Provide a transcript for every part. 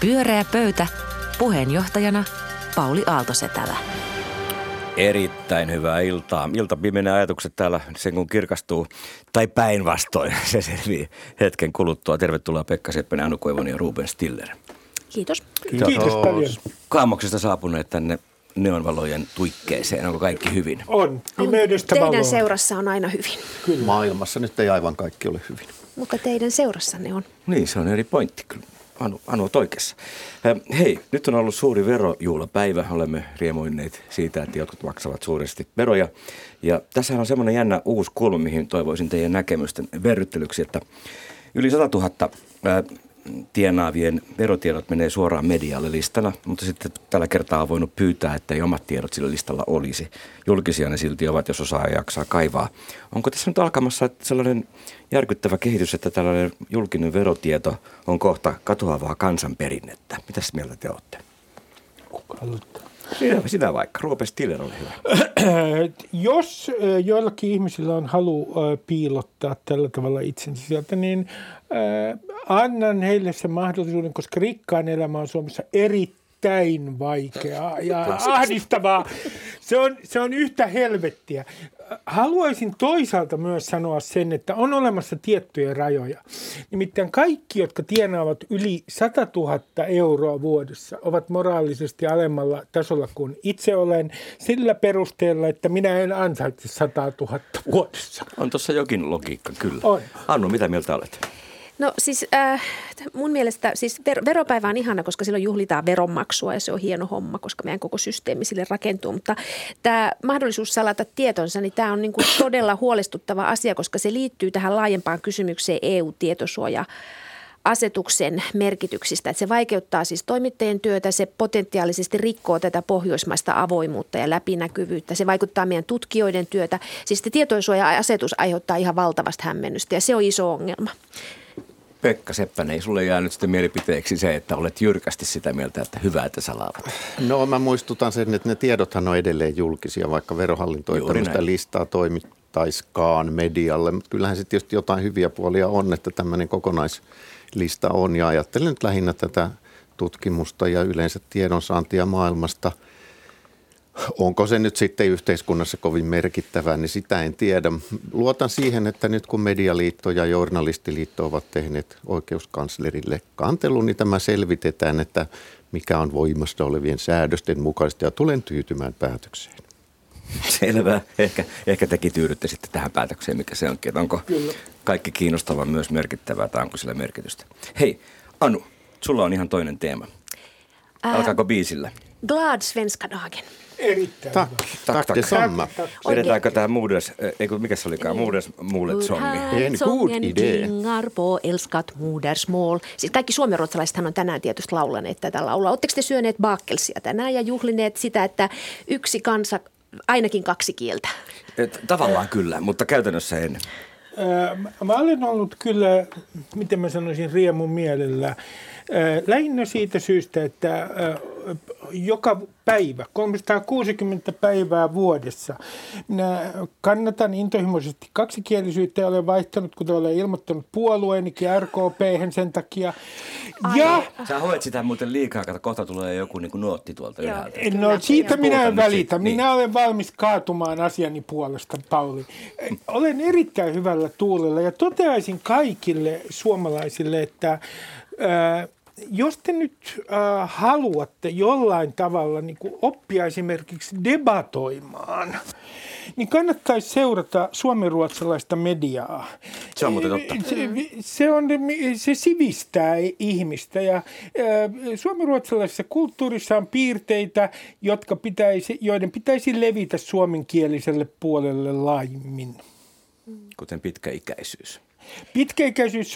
Pyöreä pöytä. Puheenjohtajana Pauli Aaltosetälä. Erittäin hyvää iltaa. Iltapimeinen ajatukset täällä sen kun kirkastuu, tai päinvastoin, se selvii hetken kuluttua. Tervetuloa Pekka Seppänen, Anu Koivonen ja Ruben Stiller. Kiitos. Kiitos, Kiitos paljon. Kaamoksesta saapuneet tänne neonvalojen tuikkeeseen. Onko kaikki hyvin? On. Pimeydestä Teidän valoa. seurassa on aina hyvin. Kyllä. Maailmassa nyt ei aivan kaikki ole hyvin. Mutta teidän seurassanne on. Niin, se on eri pointti kyllä. Anu, Anu on oikeassa. Hei, nyt on ollut suuri verojuhlapäivä. Olemme riemuinneet siitä, että jotkut maksavat suuresti veroja. Ja tässä on semmoinen jännä uusi kulma, mihin toivoisin teidän näkemysten verryttelyksi, että yli 100 000 tienaavien verotiedot menee suoraan medialle listana, mutta sitten tällä kertaa on voinut pyytää, että ei omat tiedot sillä listalla olisi. Julkisia ne silti ovat, jos osaa jaksaa kaivaa. Onko tässä nyt alkamassa sellainen järkyttävä kehitys, että tällainen julkinen verotieto on kohta katoavaa kansanperinnettä? Mitäs mieltä te olette? Kuka aloittaa? Sinä, sinä vaikka. Ruope Stiller oli hyvä. Jos joillakin ihmisillä on halu piilottaa tällä tavalla itsensä sieltä, niin annan heille sen mahdollisuuden, koska rikkaan elämä on Suomessa erittäin vaikeaa ja ahdistavaa. Se on, se on yhtä helvettiä. Haluaisin toisaalta myös sanoa sen, että on olemassa tiettyjä rajoja. Nimittäin kaikki, jotka tienaavat yli 100 000 euroa vuodessa, ovat moraalisesti alemmalla tasolla kuin itse olen sillä perusteella, että minä en ansaitse 100 000 vuodessa. On tuossa jokin logiikka, kyllä. On. Annu, mitä mieltä olet? No siis äh, mun mielestä siis ver- veropäivä on ihana, koska silloin juhlitaan veronmaksua ja se on hieno homma, koska meidän koko systeemi sille rakentuu. Mutta tämä mahdollisuus salata tietonsa, niin tämä on niinku todella huolestuttava asia, koska se liittyy tähän laajempaan kysymykseen EU-tietosuoja asetuksen merkityksistä. Että se vaikeuttaa siis toimittajien työtä, se potentiaalisesti rikkoo tätä pohjoismaista avoimuutta ja läpinäkyvyyttä. Se vaikuttaa meidän tutkijoiden työtä. Siis tietosuoja-asetus aiheuttaa ihan valtavasti hämmennystä ja se on iso ongelma. Pekka Seppänen, ei sulle jäänyt sitten mielipiteeksi se, että olet jyrkästi sitä mieltä, että hyvä, että salaavat? No mä muistutan sen, että ne tiedothan on edelleen julkisia, vaikka verohallinto ei tämmöistä listaa toimittaiskaan medialle. Mutta kyllähän se tietysti jotain hyviä puolia on, että tämmöinen kokonaislista on. Ja ajattelen nyt lähinnä tätä tutkimusta ja yleensä tiedonsaantia maailmasta – Onko se nyt sitten yhteiskunnassa kovin merkittävää, niin sitä en tiedä. Luotan siihen, että nyt kun Medialiitto ja Journalistiliitto ovat tehneet oikeuskanslerille kantelun, niin tämä selvitetään, että mikä on voimassa olevien säädösten mukaista ja tulen tyytymään päätökseen. Selvä. Ehkä, ehkä tekin tyydytte sitten tähän päätökseen, mikä se onkin. Että onko Kyllä. kaikki kiinnostava myös merkittävää tai onko sillä merkitystä? Hei, Anu, sulla on ihan toinen teema. Alkaako biisillä? Glad svenska dagen. Erittäin tack, tack, tack detsamma. Vedetäänkö tämä Mooders, eikö mikä se olikaan, Mooders muulet songi? En god idé. på älskat modersmål. Siis kaikki suomenruotsalaisethan on tänään tietysti laulaneet tätä laulua. Oletteko te syöneet baakkelsia tänään ja juhlineet sitä, että yksi kansa, ainakin kaksi kieltä? Et, tavallaan kyllä, mutta käytännössä en. Mä olen ollut kyllä, miten mä sanoisin, riemun mielellä. Lähinnä siitä syystä, että joka päivä, 360 päivää vuodessa. Minä kannatan intohimoisesti kaksikielisyyttä ja olen vaihtanut, kuten olen ilmoittanut puolueenikin RKP sen takia. Ja, Sä hoet sitä muuten liikaa, että kohta tulee joku niin kuin nuotti tuolta ylhäältä. No siitä minä en välitä. Minä niin. olen valmis kaatumaan asiani puolesta, Pauli. Olen erittäin hyvällä tuulella ja toteaisin kaikille suomalaisille, että... Ää, jos te nyt äh, haluatte jollain tavalla niin kuin oppia esimerkiksi debatoimaan, niin kannattaisi seurata suomenruotsalaista mediaa. Se on muuten totta. Se, se, on, se sivistää ihmistä ja äh, suomenruotsalaisessa kulttuurissa on piirteitä, jotka pitäisi, joiden pitäisi levitä suomenkieliselle puolelle laajemmin. Kuten pitkäikäisyys. Pitkäikäisyys,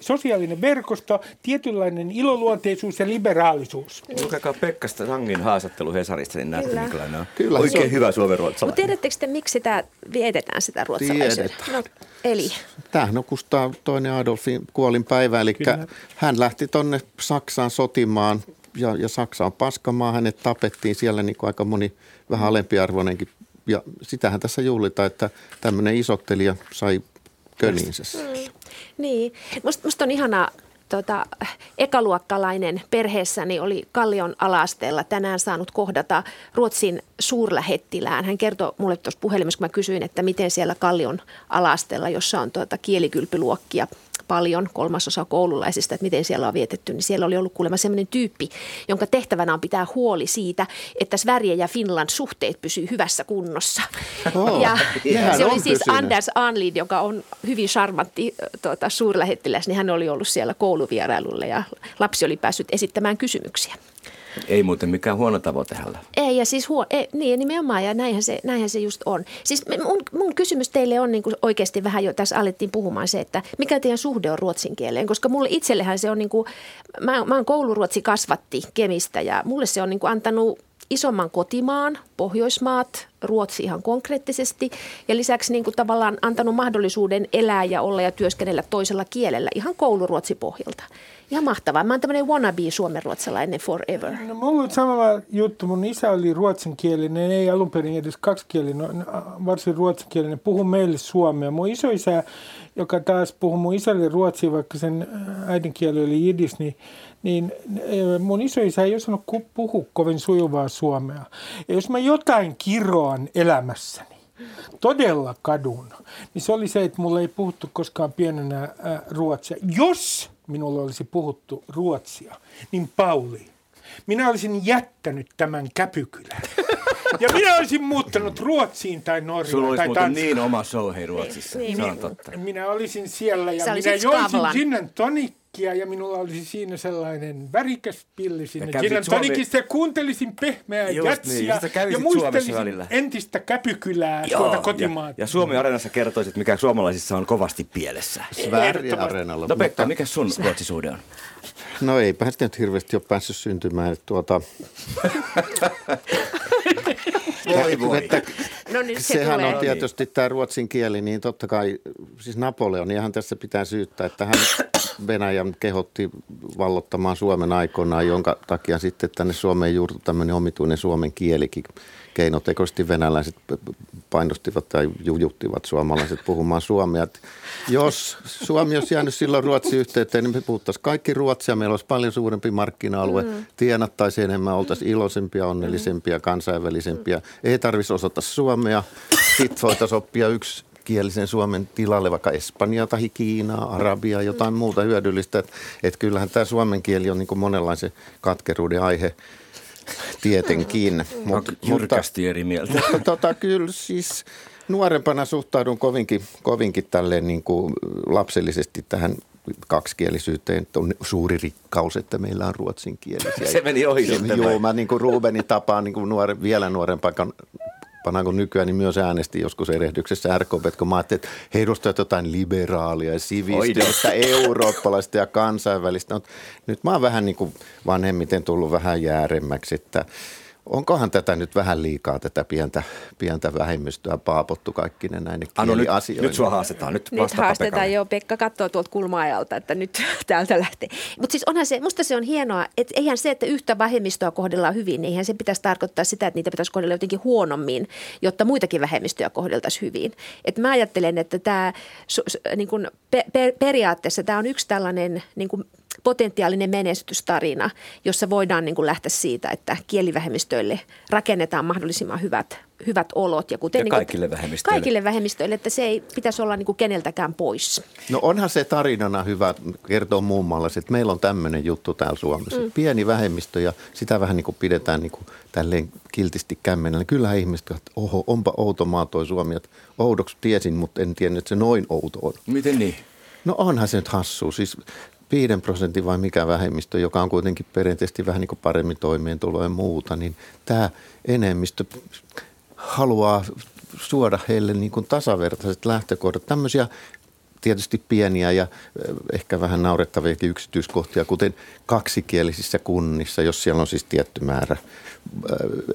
sosiaalinen verkosto, tietynlainen iloluonteisuus ja liberaalisuus. Lukekaa Pekkasta Sangin haastattelu Hesarista, niin näette minkälainen on. Kyllä, Oikein on. hyvä suomen ruotsalainen. Mutta tiedättekö te, miksi sitä vietetään sitä ruotsalaisuutta? No, eli? Tämähän on Kustaa toinen Adolfin kuolin päivä, eli Kyllä. hän lähti tonne Saksaan sotimaan ja, ja Saksa on paskamaa. Hänet tapettiin siellä niin kuin aika moni vähän alempiarvoinenkin ja sitähän tässä juhlitaan, että tämmöinen isottelija sai köniinsä. Mm. Niin. Musta, musta on ihanaa tota, ekaluokkalainen perheessäni oli Kallion alasteella tänään saanut kohdata Ruotsin suurlähettilään. Hän kertoi mulle tuossa puhelimessa, kun mä kysyin, että miten siellä Kallion alasteella, jossa on tuota kielikylpyluokkia paljon, kolmasosa koululaisista, että miten siellä on vietetty, niin siellä oli ollut kuulemma sellainen tyyppi, jonka tehtävänä on pitää huoli siitä, että Sverige ja Finland suhteet pysyy hyvässä kunnossa. Oh, ja se oli siis pysynyt. Anders Anlid, joka on hyvin charmantti tuota, suurlähettiläs, niin hän oli ollut siellä kouluvierailulla ja lapsi oli päässyt esittämään kysymyksiä. Ei muuten mikään huono tavoite hänellä. Ei, ja siis huo, ei, niin, nimenomaan, ja näinhän se, näinhän se just on. Siis mun, mun kysymys teille on niin kuin oikeasti vähän jo, tässä alettiin puhumaan se, että mikä teidän suhde on ruotsin kieleen, koska mulle itsellehän se on niin kuin, mä, mä oon kouluruotsi kasvatti Kemistä, ja mulle se on niin kuin antanut isomman kotimaan, Pohjoismaat, Ruotsi ihan konkreettisesti ja lisäksi niin kuin tavallaan antanut mahdollisuuden elää ja olla ja työskennellä toisella kielellä ihan kouluruotsi pohjalta. Ihan mahtavaa. Mä oon tämmöinen wannabe suomenruotsalainen forever. No mulla on samalla juttu. Mun isä oli ruotsinkielinen, ei alun perin edes kaksikielinen, varsin ruotsinkielinen. Puhu meille suomea. Mun isoisä, joka taas puhui mun isälle ruotsia, vaikka sen äidinkieli oli jidis, niin niin mun isoisä ei osannut puhua kovin sujuvaa suomea. Ja jos mä jotain kiroan elämässäni, todella kadun, niin se oli se, että mulla ei puhuttu koskaan pienenä ruotsia. Jos minulla olisi puhuttu ruotsia, niin Pauli, minä olisin jättänyt tämän käpykylän. Ja minä olisin muuttanut Ruotsiin tai Norjaan Sulla olisi tai niin oma show hei Ruotsissa, niin, se on totta. Minä olisin siellä ja minä joisin sinne tonik tonikkia ja minulla olisi siinä sellainen värikäs pilli sinne gin tonikissa ja kuuntelisin pehmeää Just jätsiä niin. ja muistelisin entistä käpykylää Joo, tuota kotimaata. Ja, ja Suomi Areenassa kertoisit, mikä suomalaisissa on kovasti pielessä. Sverige-areenalla. No Pekka, mikä sun ruotsisuuden on? No eipä sitä nyt hirveästi ole päässyt syntymään. Tuota... voi voi. Että, no niin, se sehän tulee. on tietysti tämä ruotsin kieli, niin totta kai, siis Napoleoniahan tässä pitää syyttää, että hän Venäjän kehotti vallottamaan Suomen aikoinaan, jonka takia sitten tänne Suomeen juurtu tämmöinen omituinen suomen kielikin. Keinotekoisesti venäläiset painostivat tai jujuttivat suomalaiset puhumaan suomea. Että jos Suomi olisi jäänyt silloin Ruotsin yhteyteen, niin me puhuttaisiin kaikki ruotsia. Meillä olisi paljon suurempi markkina-alue. Mm. Tienattaisiin enemmän, oltaisiin iloisempia, onnellisempia, kansainvälisempiä. Ei tarvitsisi osata suomea. Sitten voitaisiin oppia yksi kielisen Suomen tilalle vaikka Espanjaa tai Kiinaa, Arabia, jotain muuta hyödyllistä. Että et kyllähän tämä suomen kieli on niin monenlaisen katkeruuden aihe tietenkin. Mut, jyrkästi eri mieltä. Mutta tota, kyllä siis nuorempana suhtaudun kovinkin, kovinkin tälleen niin kuin lapsellisesti tähän kaksikielisyyteen on suuri rikkaus, että meillä on ruotsinkielisiä. Se meni ohi sitten. Joo, mä niin kuin Rubenin tapaan niin kuin nuore, vielä nuorempana kuin nykyään, niin myös äänesti joskus erehdyksessä RKP, kun mä ajattelin, että he edustavat jotain liberaalia ja sivistystä, eurooppalaista ja kansainvälistä. No, nyt mä oon vähän niin kuin vanhemmiten tullut vähän jääremmäksi, että – onkohan tätä nyt vähän liikaa, tätä pientä, pientä vähemmistöä paapottu kaikki ne näin Ano, nyt, nyt sua haastetaan, nyt Nyt haastetaan jo, Pekka katsoo tuolta kulmaajalta, että nyt täältä lähtee. Mutta siis onhan se, musta se on hienoa, että eihän se, että yhtä vähemmistöä kohdellaan hyvin, niin eihän se pitäisi tarkoittaa sitä, että niitä pitäisi kohdella jotenkin huonommin, jotta muitakin vähemmistöjä kohdeltaisiin hyvin. Et mä ajattelen, että tämä niin kun, per, periaatteessa tämä on yksi tällainen niin kun, potentiaalinen menestystarina, jossa voidaan niin kuin lähteä siitä, että kielivähemmistöille rakennetaan mahdollisimman hyvät, hyvät olot. Ja, kuten ja niin kaikille kuin, vähemmistöille. Kaikille vähemmistöille, että se ei pitäisi olla niin kuin keneltäkään pois. No onhan se tarinana hyvä kertoa muun muassa, että meillä on tämmöinen juttu täällä Suomessa. Mm. Pieni vähemmistö ja sitä vähän niin kuin pidetään niin kuin tälleen kiltisti kämmenellä. Kyllähän ihmiset että oho, onpa outo maa toi Suomi. Että oudoksi tiesin, mutta en tiennyt, että se noin outo on. Miten niin? No onhan se nyt hassu. Siis viiden prosentin vai mikä vähemmistö, joka on kuitenkin perinteisesti vähän niin kuin paremmin toimeentuloa ja muuta, niin tämä enemmistö haluaa suoda heille niin kuin tasavertaiset lähtökohdat. Tämmöisiä tietysti pieniä ja ehkä vähän naurettaviakin yksityiskohtia, kuten kaksikielisissä kunnissa, jos siellä on siis tietty määrä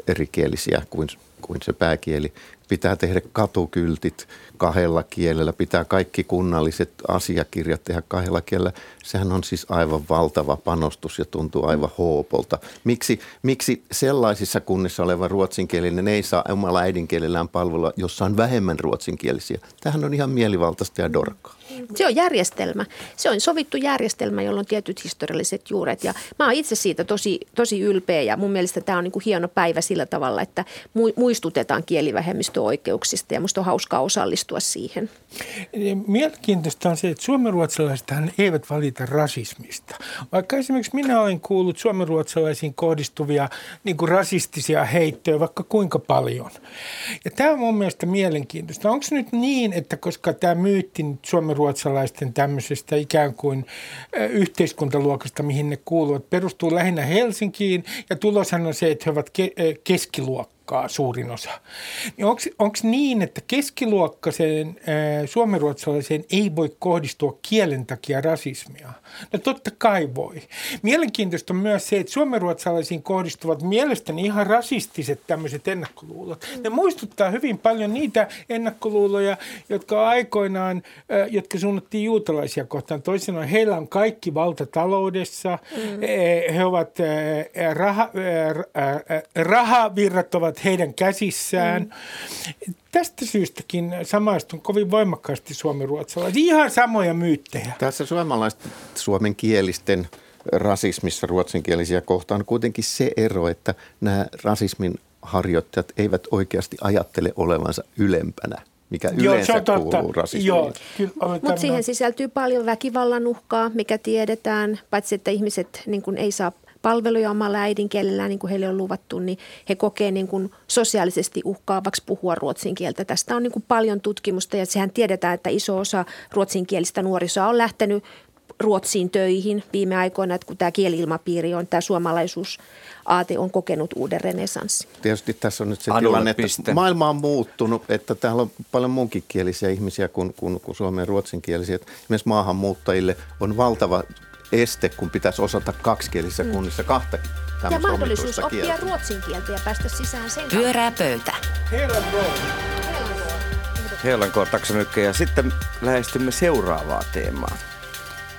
erikielisiä kuin, kuin se pääkieli, pitää tehdä katukyltit kahdella kielellä, pitää kaikki kunnalliset asiakirjat tehdä kahdella kielellä. Sehän on siis aivan valtava panostus ja tuntuu aivan hoopolta. Miksi, miksi sellaisissa kunnissa oleva ruotsinkielinen ei saa omalla äidinkielellään palvelua, jossa on vähemmän ruotsinkielisiä? Tähän on ihan mielivaltaista ja dorkaa. Se on järjestelmä. Se on sovittu järjestelmä, jolla on tietyt historialliset juuret. Ja mä oon itse siitä tosi, tosi ylpeä ja mun mielestä tämä on niin kuin hieno päivä sillä tavalla, että muistutetaan kielivähemmistöoikeuksista ja musta on hauskaa osallistua siihen. Mielenkiintoista on se, että suomenruotsalaisethan eivät valita rasismista. Vaikka esimerkiksi minä olen kuullut suomenruotsalaisiin kohdistuvia niin kuin rasistisia heittoja vaikka kuinka paljon. Ja tämä on mun mielestä mielenkiintoista. Onko nyt niin, että koska tämä myytti nyt suomenruotsalaisten tämmöisestä ikään kuin yhteiskuntaluokasta, mihin ne kuuluvat, perustuu lähinnä Helsinkiin ja tuloshan on se, että he ovat ke- keskiluokka luokkaa suurin osa. Niin Onko niin, että keskiluokkaiseen äh, suomenruotsalaiseen ei voi kohdistua kielen takia rasismia? No totta kai voi. Mielenkiintoista on myös se, että suomenruotsalaisiin kohdistuvat mielestäni ihan rasistiset tämmöiset ennakkoluulot. Ne muistuttaa hyvin paljon niitä ennakkoluuloja, jotka aikoinaan, äh, jotka suunnattiin juutalaisia kohtaan. Toisin heillä on kaikki valta taloudessa. Mm. He ovat äh, raha, rahavirrat ovat ovat heidän käsissään. Mm. Tästä syystäkin samaistun kovin voimakkaasti suomi-ruotsalaisiin. Ihan samoja myyttejä. Tässä suomalaisten suomenkielisten rasismissa ruotsinkielisiä kohtaan on kuitenkin se ero, että nämä rasismin harjoittajat eivät oikeasti ajattele olevansa ylempänä mikä Joo, yleensä se on kuuluu rasismiin. Mutta siihen sisältyy paljon väkivallan uhkaa, mikä tiedetään, paitsi että ihmiset niin kuin ei saa palveluja omalla äidinkielellään, niin kuin heille on luvattu, niin he kokee niin kuin sosiaalisesti uhkaavaksi puhua ruotsin kieltä. Tästä on niin kuin paljon tutkimusta ja sehän tiedetään, että iso osa ruotsinkielistä nuorisoa on lähtenyt Ruotsiin töihin viime aikoina, että kun tämä kieliilmapiiri on, tämä suomalaisuus aate on kokenut uuden renesanssin. Tietysti tässä on nyt se Adulle tilanne, että piste. maailma on muuttunut, että täällä on paljon muunkinkielisiä ihmisiä kuin, kuin, kuin suomen ja ruotsinkielisiä. Esimerkiksi maahanmuuttajille on valtava este, kun pitäisi osata kaksikielisissä mm. kunnissa kahta Ja mahdollisuus oppia kieltä. ruotsin kieltä ja päästä sisään sen Pyörää pöytä. Helankoon taksanykkä ja sitten lähestymme seuraavaa teemaa,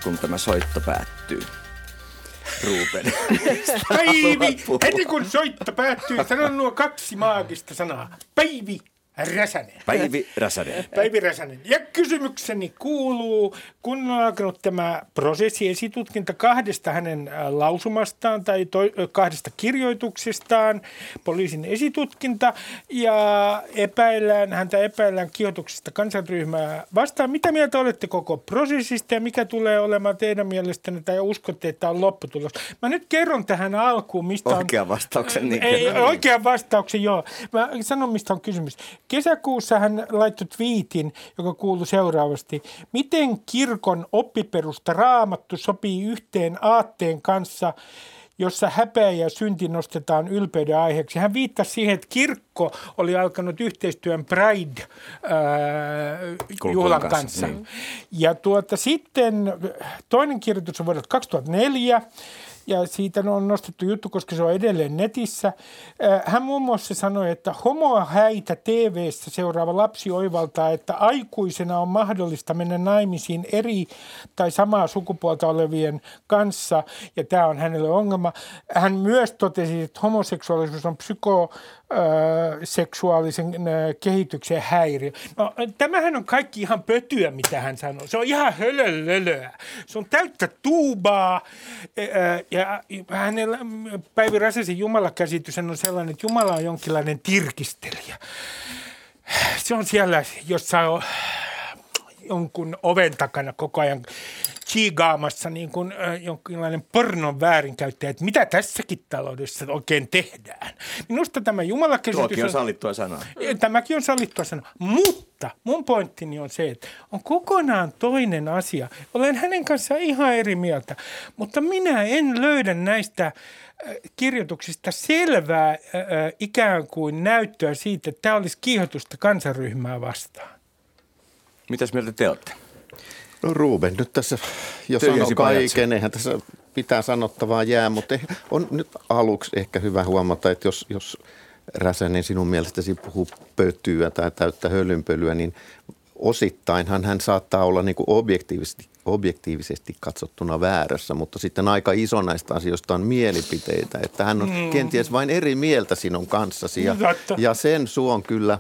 kun tämä soitto päättyy. Ruben. Päivi! Heti kun soitto päättyy, sanon nuo kaksi maagista sanaa. Päivi Räsänen. Päivi Räsänen. Päivi Räsänen. Ja kysymykseni kuuluu, kun on alkanut tämä prosessi esitutkinta kahdesta hänen äh, lausumastaan tai to, kahdesta kirjoituksestaan, poliisin esitutkinta, ja epäillään, häntä epäillään kiihotuksesta kansanryhmää vastaan. Mitä mieltä olette koko prosessista ja mikä tulee olemaan teidän mielestänne tai uskotte, että on lopputulos? Mä nyt kerron tähän alkuun, mistä on... Oikean vastauksen. Niin ei, oikean vastauksen, joo. Mä sanon, mistä on kysymys. Kesäkuussa hän laittoi twiitin, joka kuului seuraavasti. Miten kirkon oppiperusta raamattu sopii yhteen aatteen kanssa, jossa häpeä ja synti nostetaan ylpeyden aiheeksi. Hän viittasi siihen, että kirkko oli alkanut yhteistyön Pride-juhlan kanssa. kanssa. Niin. Ja tuota, sitten toinen kirjoitus on vuodelta 2004 ja siitä on nostettu juttu, koska se on edelleen netissä. Äh, hän muun muassa sanoi, että homoa häitä tv seuraava lapsi oivaltaa, että aikuisena on mahdollista mennä naimisiin eri tai samaa sukupuolta olevien kanssa, ja tämä on hänelle ongelma. Hän myös totesi, että homoseksuaalisuus on psyko seksuaalisen kehityksen häiriö. No, tämähän on kaikki ihan pötyä, mitä hän sanoo. Se on ihan hölölölöä. Se on täyttä tuubaa. Ja hänellä Päivi Räsäsen Jumalakäsitys on sellainen, että Jumala on jonkinlainen tirkistelijä. Se on siellä jossain jonkun oven takana koko ajan chigaamassa niin kuin, äh, jonkinlainen pornon väärinkäyttäjä, että mitä tässäkin taloudessa oikein tehdään. Minusta tämä Jumalakäsitys Tuokin on sallittua sanoa. Tämäkin on sallittua sanoa. Mutta mun pointtini on se, että on kokonaan toinen asia. Olen hänen kanssaan ihan eri mieltä, mutta minä en löydä näistä kirjoituksista selvää ikään kuin näyttöä siitä, että tämä olisi kiihotusta kansaryhmää vastaan. Mitäs mieltä te olette? No Ruben, nyt tässä jo sanoi kaiken, eihän tässä pitää sanottavaa jää, mutta on nyt aluksi ehkä hyvä huomata, että jos, jos Räsänen sinun mielestäsi puhuu pötyä tai täyttä hölynpölyä, niin osittainhan hän saattaa olla niin kuin objektiivisesti, objektiivisesti katsottuna väärässä, mutta sitten aika iso näistä asioista on mielipiteitä, että hän on mm. kenties vain eri mieltä sinun kanssasi ja, ja sen suon kyllä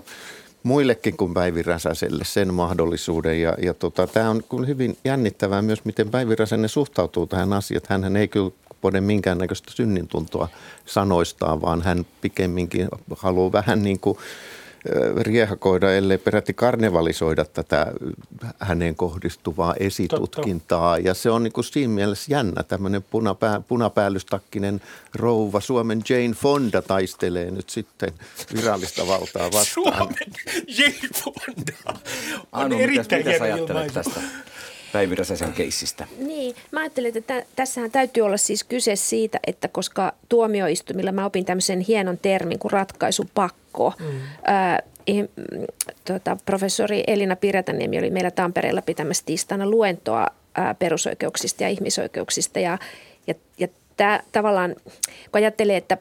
muillekin kuin Päivi Räsäselle sen mahdollisuuden. Ja, ja tota, tämä on kyllä hyvin jännittävää myös, miten Päivi Räsänen suhtautuu tähän asiaan. Hän ei kyllä pode minkäännäköistä synnintuntoa sanoistaan, vaan hän pikemminkin haluaa vähän niin kuin riehakoida, ellei peräti karnevalisoida tätä hänen kohdistuvaa esitutkintaa. Totta. Ja se on niin kuin siinä mielessä jännä, tämmöinen punapää, punapäällystakkinen rouva, Suomen Jane Fonda taistelee nyt sitten virallista valtaa vastaan. Suomen Jane Fonda on Anu, erittäin mitäs, mitäs ajattelet tästä? Päivi Räsäsen keissistä. Niin, mä ajattelin, että tässähän täytyy olla siis kyse siitä, että koska tuomioistumilla mä opin tämmöisen hienon termin kuin ratkaisupakko. Mm. Ää, tota, professori Elina Piretaniemi oli meillä Tampereella pitämässä tiistaina luentoa ää, perusoikeuksista ja ihmisoikeuksista ja, ja, ja tämä tavallaan, kun ajattelee, että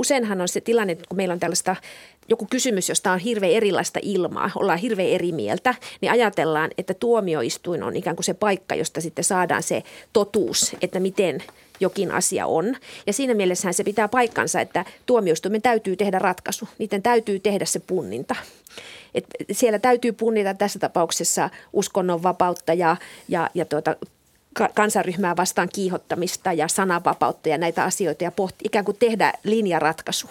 useinhan on se tilanne, kun meillä on tällaista joku kysymys, josta on hirveän erilaista ilmaa, ollaan hirveän eri mieltä, niin ajatellaan, että tuomioistuin on ikään kuin se paikka, josta sitten saadaan se totuus, että miten jokin asia on. Ja siinä mielessähän se pitää paikkansa, että tuomioistuimen täytyy tehdä ratkaisu, niiden täytyy tehdä se punninta. Et siellä täytyy punnita tässä tapauksessa uskonnonvapautta ja, ja, ja tuota, kansaryhmää vastaan kiihottamista ja sananvapautta ja näitä asioita ja pohti, ikään kuin tehdä linjaratkaisu.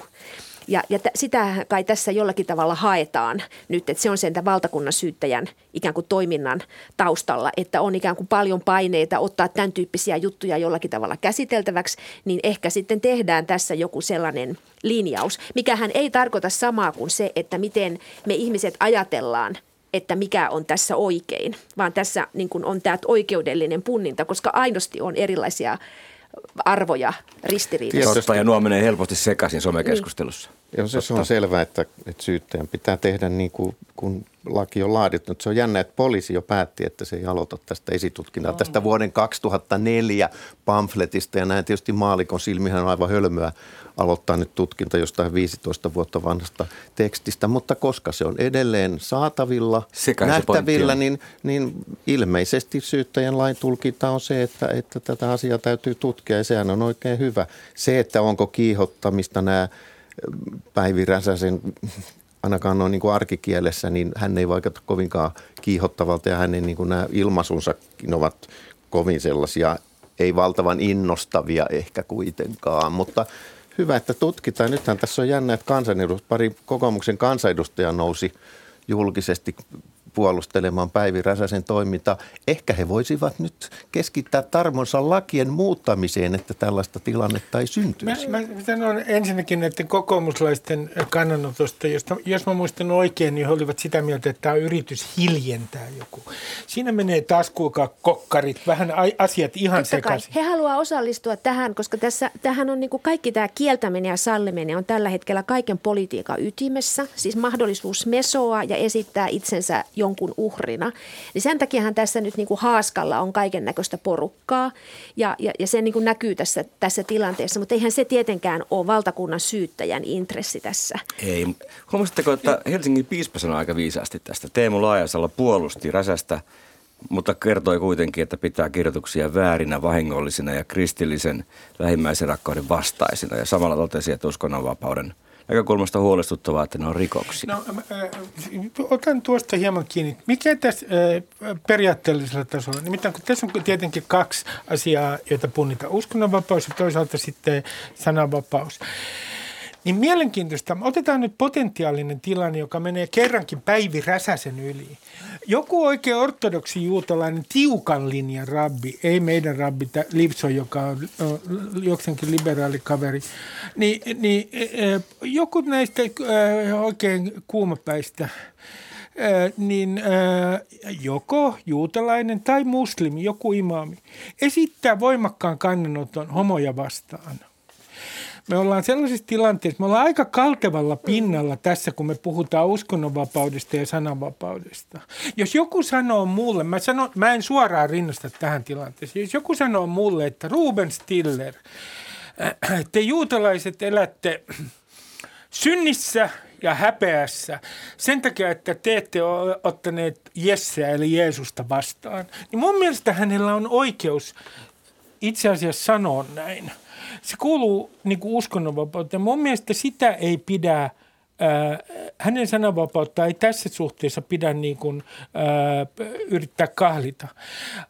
Ja, ja t- sitä kai tässä jollakin tavalla haetaan nyt, että se on sen valtakunnan syyttäjän ikään kuin toiminnan taustalla, että on ikään kuin paljon paineita ottaa tämän tyyppisiä juttuja jollakin tavalla käsiteltäväksi, niin ehkä sitten tehdään tässä joku sellainen linjaus, mikähän ei tarkoita samaa kuin se, että miten me ihmiset ajatellaan että mikä on tässä oikein, vaan tässä niin kuin on tämä oikeudellinen punninta, koska aidosti on erilaisia arvoja ristiriidassa. Totta, ja nuo menee helposti sekaisin somekeskustelussa. Joo, se, se on selvää, että, että syyttäjän pitää tehdä niin kuin kun laki on laadittu. Se on jännä, että poliisi jo päätti, että se ei aloita tästä esitutkintaa. Tästä vuoden 2004 pamfletista ja näin tietysti maalikon silmihän on aivan hölmöä aloittaa nyt tutkinta jostain 15 vuotta vanhasta tekstistä, mutta koska se on edelleen saatavilla, Sekä nähtävillä, niin, niin ilmeisesti syyttäjän lain tulkinta on se, että, että tätä asiaa täytyy tutkia ja sehän on oikein hyvä. Se, että onko kiihottamista nämä Päivi Räsäsen ainakaan noin niin kuin arkikielessä, niin hän ei vaikuta kovinkaan kiihottavalta ja hänen niin kuin nämä ilmaisunsakin ovat kovin sellaisia, ei valtavan innostavia ehkä kuitenkaan, mutta hyvä, että tutkitaan. Nythän tässä on jännä, että kansanedust, pari kokoomuksen kansanedustajaa nousi julkisesti puolustelemaan Päivi Räsäsen toimintaa. Ehkä he voisivat nyt keskittää tarmonsa lakien muuttamiseen, että tällaista tilannetta ei syntyisi. Mä, mä sanon ensinnäkin että kokoomuslaisten kannanotosta, josta, jos mä muistan oikein, niin he olivat sitä mieltä, että tämä on yritys hiljentää joku. Siinä menee taas kuulkaa kokkarit, vähän asiat ihan sekaisin. He haluaa osallistua tähän, koska tässä, tähän on niin kuin kaikki tämä kieltäminen ja salliminen on tällä hetkellä kaiken politiikan ytimessä. Siis mahdollisuus mesoa ja esittää itsensä jonkun uhrina. Niin sen takiahan tässä nyt niin kuin haaskalla on kaiken näköistä porukkaa ja, ja, ja se niin kuin näkyy tässä, tässä tilanteessa, mutta eihän se tietenkään ole valtakunnan syyttäjän intressi tässä. Ei. Huomasitteko, että Helsingin piispa sanoi aika viisaasti tästä. Teemu Laajasalla puolusti Räsästä, mutta kertoi kuitenkin, että pitää kirjoituksia väärinä, vahingollisina ja kristillisen lähimmäisen rakkauden vastaisina. Ja samalla totesi, että uskonnonvapauden – näkökulmasta huolestuttavaa, että ne on rikoksia? No, äh, otan tuosta hieman kiinni. Mikä tässä äh, periaatteellisella tasolla? Nimittäin kun tässä on tietenkin kaksi asiaa, joita punnitaan. Uskonnonvapaus ja toisaalta sitten sananvapaus. Niin mielenkiintoista. Otetaan nyt potentiaalinen tilanne, joka menee kerrankin Päivi Räsäsen yli. Joku oikein ortodoksi juutalainen tiukan linjan rabbi, ei meidän rabbi Livso, joka on jokseenkin liberaali kaveri, niin, niin joku näistä oikein kuumapäistä niin joko juutalainen tai muslimi, joku imaami, esittää voimakkaan kannanoton homoja vastaan – me ollaan sellaisessa tilanteessa, me ollaan aika kaltevalla pinnalla tässä, kun me puhutaan uskonnonvapaudesta ja sananvapaudesta. Jos joku sanoo mulle, mä, sanon, mä en suoraan rinnasta tähän tilanteeseen, jos joku sanoo mulle, että Ruben Stiller, äh, te juutalaiset elätte synnissä ja häpeässä sen takia, että te ette ole ottaneet Jesseä eli Jeesusta vastaan, niin mun mielestä hänellä on oikeus itse asiassa sanoa näin. Se kuuluu niin kuin uskonnonvapauteen. Mun mielestä sitä ei pidä – hänen sananvapautta ei tässä suhteessa pidä niin kuin, ää, yrittää kahlita.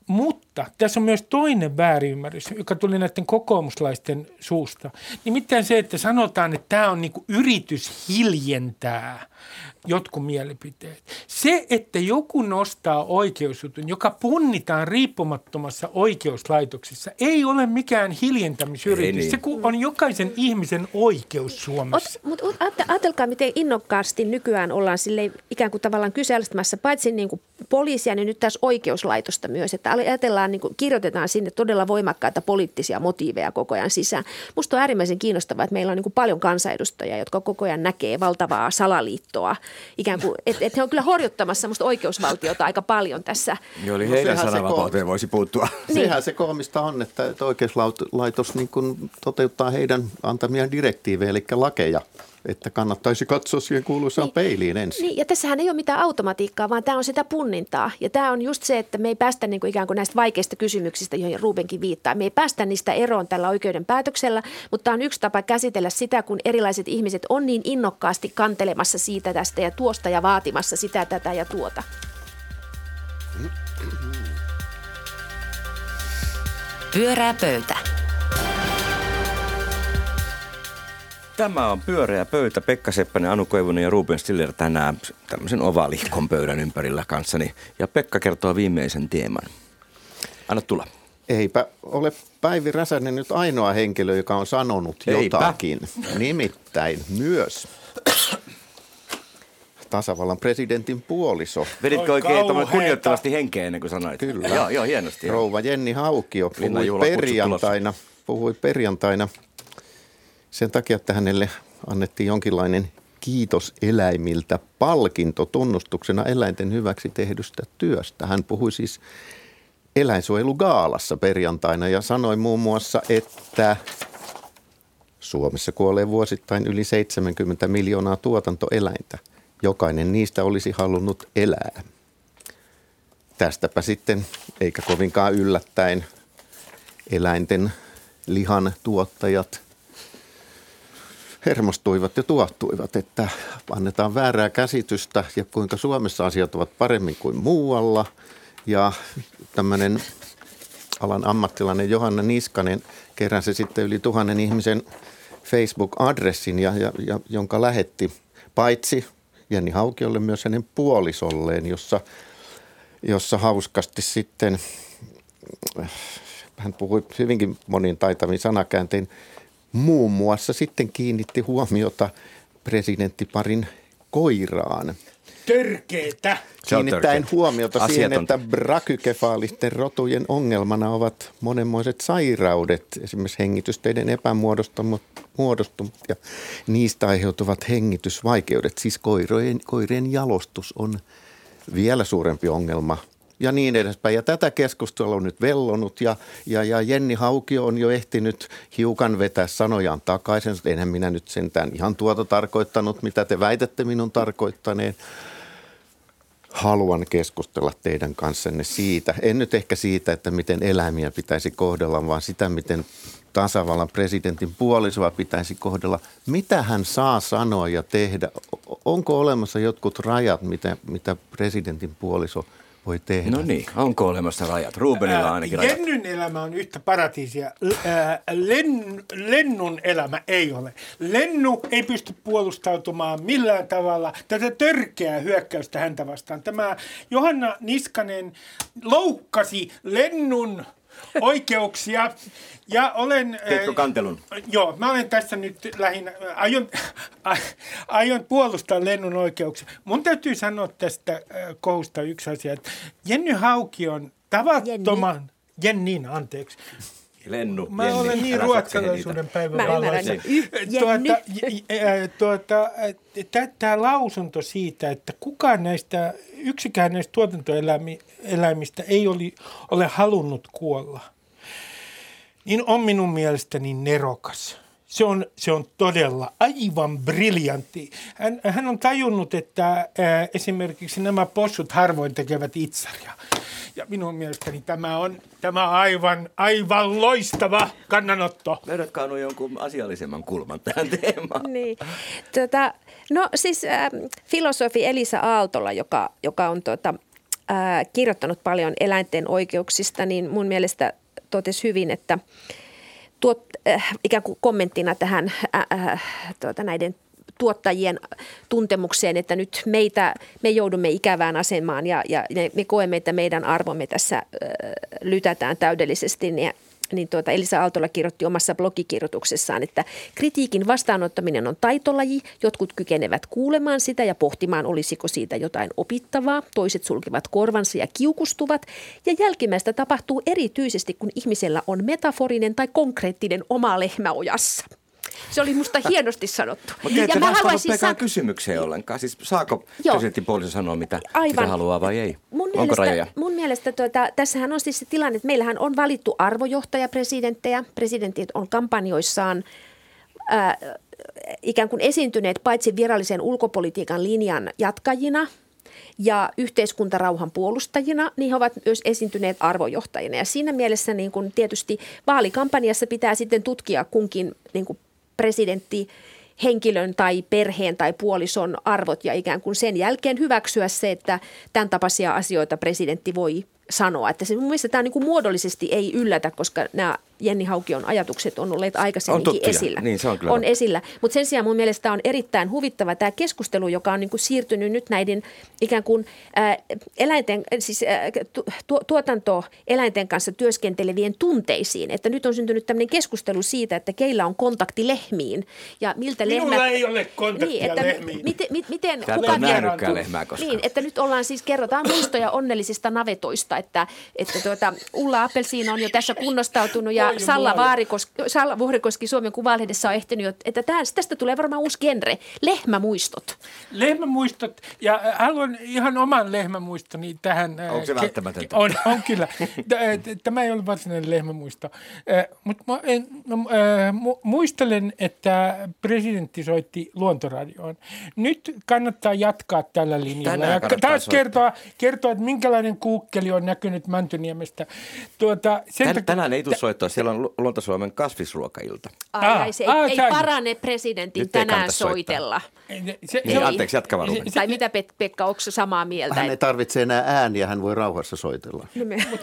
Mutta tässä on myös toinen väärinymmärrys, joka tuli näiden kokoomuslaisten suusta. Nimittäin se, että sanotaan, että tämä on niin kuin yritys hiljentää jotkut mielipiteet. Se, että joku nostaa oikeusjutun, joka punnitaan riippumattomassa oikeuslaitoksessa, ei ole mikään hiljentämisyritys. Niin. Se on jokaisen ihmisen oikeus Suomessa. Mutta ajatelkaa, miten innokkaasti nykyään ollaan sille ikään kuin tavallaan kyseenalaistamassa paitsi niin kuin poliisia, niin nyt tässä oikeuslaitosta myös. Että ajatellaan, niin kuin, kirjoitetaan sinne todella voimakkaita poliittisia motiiveja koko ajan sisään. Musta on äärimmäisen kiinnostavaa, että meillä on niin kuin paljon kansanedustajia, jotka koko ajan näkee valtavaa salaliittoa. Ikään kuin, että et he on kyllä horjuttamassa musta oikeusvaltiota aika paljon tässä. Joo, eli no, heidän sananvapauteen voisi puuttua. Niin. Sehän se koomista on, että, että oikeuslaitos niin kuin toteuttaa heidän antamia direktiivejä, eli lakeja – että kannattaisi katsoa siihen kuuluisaan niin, peiliin ensin. Niin, ja tässähän ei ole mitään automatiikkaa, vaan tämä on sitä punnintaa. Ja tämä on just se, että me ei päästä niin kuin ikään kuin näistä vaikeista kysymyksistä, joihin Rubenkin viittaa. Me ei päästä niistä eroon tällä oikeuden päätöksellä, mutta tämä on yksi tapa käsitellä sitä, kun erilaiset ihmiset on niin innokkaasti kantelemassa siitä tästä ja tuosta ja vaatimassa sitä, tätä ja tuota. Pyörää pöytä. Tämä on pyöreä pöytä. Pekka Seppänen, Anu Koivunen ja Ruben Stiller tänään tämmöisen ovaalikon pöydän ympärillä kanssani. Ja Pekka kertoo viimeisen teeman. Anna tulla. Eipä ole Päivi Räsänen nyt ainoa henkilö, joka on sanonut Eipä. jotakin. Nimittäin myös tasavallan presidentin puoliso. Veditkö oikein kunnioittavasti henkeä ennen kuin sanoit? Kyllä. Joo, joo hienosti. Rouva Jenni Haukio puhui perjantaina, puhui perjantaina sen takia, että hänelle annettiin jonkinlainen kiitos eläimiltä palkinto tunnustuksena eläinten hyväksi tehdystä työstä. Hän puhui siis eläinsuojelugaalassa perjantaina ja sanoi muun muassa, että Suomessa kuolee vuosittain yli 70 miljoonaa tuotantoeläintä. Jokainen niistä olisi halunnut elää. Tästäpä sitten, eikä kovinkaan yllättäen, eläinten lihan tuottajat – hermostuivat ja tuottuivat, että annetaan väärää käsitystä ja kuinka Suomessa asiat ovat paremmin kuin muualla. Ja tämmöinen alan ammattilainen Johanna Niskanen keräsi sitten yli tuhannen ihmisen Facebook-adressin, ja, ja, ja, jonka lähetti paitsi Jenni Haukiolle myös hänen puolisolleen, jossa, jossa hauskasti sitten, hän puhui hyvinkin moniin taitaviin sanakääntein, muun muassa sitten kiinnitti huomiota presidenttiparin koiraan. Törkeetä. Kiinnittäen huomiota siihen, että brakykefaalisten rotujen ongelmana ovat monenmoiset sairaudet, esimerkiksi hengitysteiden epämuodostumut ja niistä aiheutuvat hengitysvaikeudet. Siis koirien, koirien jalostus on vielä suurempi ongelma ja niin edespäin. Ja tätä keskustelua on nyt vellonut ja, ja, ja Jenni Haukio on jo ehtinyt hiukan vetää sanojaan takaisin. Enhän minä nyt sentään ihan tuota tarkoittanut, mitä te väitätte minun tarkoittaneen. Haluan keskustella teidän kanssanne siitä. En nyt ehkä siitä, että miten eläimiä pitäisi kohdella, vaan sitä, miten tasavallan presidentin puolisoa pitäisi kohdella. Mitä hän saa sanoa ja tehdä? Onko olemassa jotkut rajat, mitä, mitä presidentin puoliso – voi tehdä. No niin, onko olemassa rajat? Rubenilla on ainakin rajat. Jennyn elämä on yhtä paratiisia. Len, lennun elämä ei ole. Lennu ei pysty puolustautumaan millään tavalla tätä törkeää hyökkäystä häntä vastaan. Tämä Johanna Niskanen loukkasi Lennun oikeuksia. Ja olen... Teetkö kantelun? Äh, joo, mä olen tässä nyt lähinnä, aion, aion puolustaa lennun oikeuksia. Mun täytyy sanoa tästä äh, kohusta yksi asia, että Jenny Hauki on tavattoman... Jenni. Jennin, anteeksi. Lennu, Mä Jenni, olen niin ruotsalaisuuden päivän tuota, tuota, Tämä lausunto siitä, että kukaan näistä, yksikään näistä tuotantoeläimistä ei oli, ole halunnut kuolla, niin on minun mielestäni nerokas. se on, se on todella aivan briljantti. Hän, hän on tajunnut, että ää, esimerkiksi nämä possut harvoin tekevät itsaria. Ja minun mielestäni tämä on tämä aivan, aivan loistava kannanotto. Löydätkö Anu jonkun asiallisemman kulman tähän teemaan? Niin. Tota, no siis äh, filosofi Elisa Aaltola, joka, joka on tota, äh, kirjoittanut paljon eläinten oikeuksista, niin mun mielestä totesi hyvin, että tuot, äh, ikään kuin kommenttina tähän äh, äh, tuota, näiden tuottajien tuntemukseen, että nyt meitä, me joudumme ikävään asemaan ja, ja me koemme, että meidän arvomme tässä äh, lytätään täydellisesti. Niin niin tuota Elisa Aaltola kirjoitti omassa blogikirjoituksessaan, että kritiikin vastaanottaminen on taitolaji. Jotkut kykenevät kuulemaan sitä ja pohtimaan, olisiko siitä jotain opittavaa. Toiset sulkevat korvansa ja kiukustuvat. Ja jälkimmäistä tapahtuu erityisesti, kun ihmisellä on metaforinen tai konkreettinen oma lehmä ojassa. Se oli musta hienosti sanottu. Mutta ja mä haluaisin Pekan sa- kysymykseen ollenkaan. Siis saako presidentin puoliso sanoa, mitä, Aivan. mitä haluaa vai ei? Mun Onko mielestä, rajoja? Mun mielestä tuota, tässähän on siis se tilanne, että meillähän on valittu arvojohtajapresidenttejä. Presidentit on kampanjoissaan äh, ikään kuin esiintyneet paitsi virallisen ulkopolitiikan linjan jatkajina – ja yhteiskuntarauhan puolustajina, niin he ovat myös esiintyneet arvojohtajina. Ja siinä mielessä niin kuin tietysti vaalikampanjassa pitää sitten tutkia kunkin niin kuin presidentti henkilön tai perheen tai puolison arvot ja ikään kuin sen jälkeen hyväksyä se, että tämän tapaisia asioita presidentti voi sanoa. Että se mun mielestä tämä niin kuin muodollisesti ei yllätä, koska nämä Jenni Haukion ajatukset on olleet aikaisemminkin on esillä. Niin, se on, kyllä on esillä. Mutta sen sijaan mun mielestä on erittäin huvittava tämä keskustelu, joka on niin kuin siirtynyt nyt näiden ikään kuin äh, eläinten, siis äh, tu, tuotantoeläinten kanssa työskentelevien tunteisiin. Että nyt on syntynyt tämmöinen keskustelu siitä, että keillä on kontakti lehmiin ja miltä Minulla lehmät... ei ole kontaktia niin, että lehmiin. Miten, miten, Tää kuka nähnytkään lehmää koskaan. Niin, että nyt ollaan siis, kerrotaan muistoja onnellisista navetoista, että, että tuota, Ulla Appelsiin on jo tässä kunnostautunut ja Salla, Vaarikoski, Salla Vuorikoski Suomen Kuvalehdessä on ehtinyt, että tästä tulee varmaan uusi genre, lehmämuistot. Lehmämuistot, ja äh, haluan ihan oman lehmämuistoni tähän. Äh, Onko se välttämätöntä? On, on kyllä. Äh, tämä ei ole varsinainen lehmämuisto. Mutta no, muistelen, että presidentti soitti luontoradioon. Nyt kannattaa jatkaa tällä linjalla. Tänään ja taas kertoa, kertoa, että minkälainen kuukkeli on näkynyt Mäntyniemestä. Tuota, sen Tän, tänään ei tule soittaa, siellä on Luontosuomen kasvisruokailta. Ai, ah, ai se ei, ah, ei parane presidentin Nyt tänään soitella. Se, se, niin, anteeksi, jatka vaan. Tai mitä Pek- Pekka, onko samaa mieltä? Hän ei tarvitse enää ääniä, hän voi rauhassa soitella.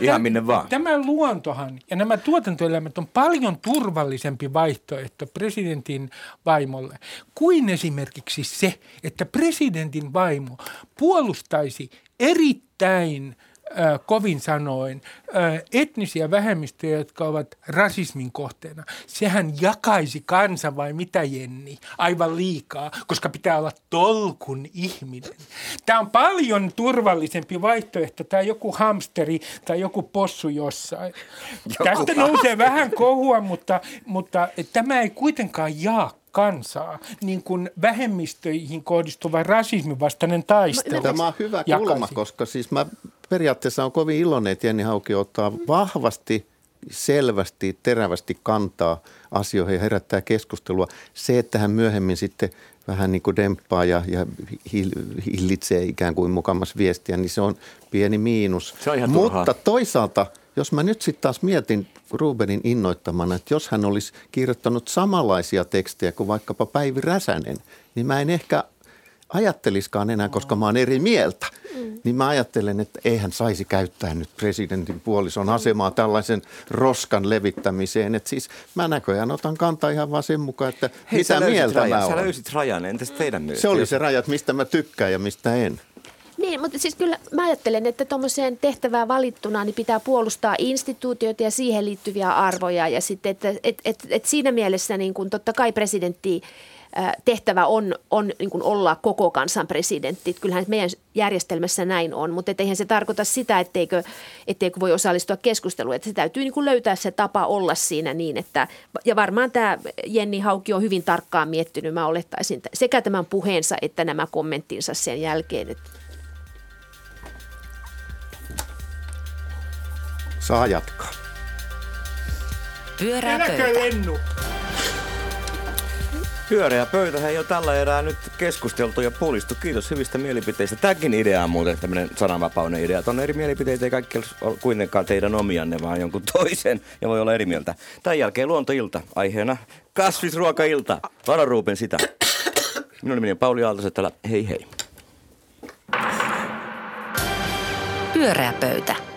Ihan minne vaan. Tämä luontohan ja nämä tuotantoeläimet on paljon turvallisempi vaihtoehto presidentin vaimolle kuin esimerkiksi se, että presidentin vaimo puolustaisi erittäin kovin sanoin etnisiä vähemmistöjä, jotka ovat rasismin kohteena. Sehän jakaisi kansa vai mitä Jenni? Aivan liikaa, koska pitää olla tolkun ihminen. Tämä on paljon turvallisempi vaihtoehto. Tämä joku hamsteri tai joku possu jossain. Joku Tästä nousee vähän kohua, mutta, mutta tämä ei kuitenkaan jaa kansaa, niin kuin vähemmistöihin kohdistuva rasismin vastainen taistelu. Tämä on hyvä kulma, koska siis mä periaatteessa on kovin iloinen, että Jenni Hauki ottaa vahvasti, selvästi, terävästi kantaa asioihin ja herättää keskustelua. Se, että hän myöhemmin sitten vähän niin kuin demppaa ja, ja hillitsee ikään kuin mukamas viestiä, niin se on pieni miinus. Se on ihan Mutta turhaa. toisaalta, jos mä nyt sitten taas mietin Rubenin innoittamana, että jos hän olisi kirjoittanut samanlaisia tekstejä kuin vaikkapa Päivi Räsänen, niin mä en ehkä ajatteliskaan enää, koska mä oon eri mieltä. Mm. Niin mä ajattelen, että eihän saisi käyttää nyt presidentin puolison asemaa tällaisen roskan levittämiseen. Että siis mä näköjään otan kantaa ihan vaan sen mukaan, että Hei, mitä mieltä rajan. mä oon. Sä löysit rajan, entäs teidän myös? Se oli se rajat, mistä mä tykkään ja mistä en. Niin, mutta siis kyllä mä ajattelen, että tuommoiseen tehtävään valittuna niin pitää puolustaa instituutioita ja siihen liittyviä arvoja. Ja sitten, että et, et, et siinä mielessä niin kun totta kai presidentti tehtävä on, on niin kuin olla koko kansan presidentti. Kyllähän meidän järjestelmässä näin on, mutta eihän se tarkoita sitä, etteikö, etteikö voi osallistua keskusteluun. Että se täytyy niin kuin löytää se tapa olla siinä niin, että ja varmaan tämä Jenni Hauki on hyvin tarkkaan miettinyt, mä olettaisin, sekä tämän puheensa että nämä kommenttinsa sen jälkeen. Että Saa jatkaa. Pyörää pöytä. lennu. Pyöreä pöytähän jo tällä erää nyt keskusteltu ja puolistu. Kiitos hyvistä mielipiteistä. Tämäkin idea on muuten tämmöinen sananvapauden idea. Tuonne eri mielipiteitä ei kaikki ole kuitenkaan teidän omianne, vaan jonkun toisen ja voi olla eri mieltä. Tämän jälkeen luontoilta aiheena kasvisruokailta. Vararuupen sitä. Minun nimeni on Pauli Aaltoset, hei hei. Pyöreä pöytä.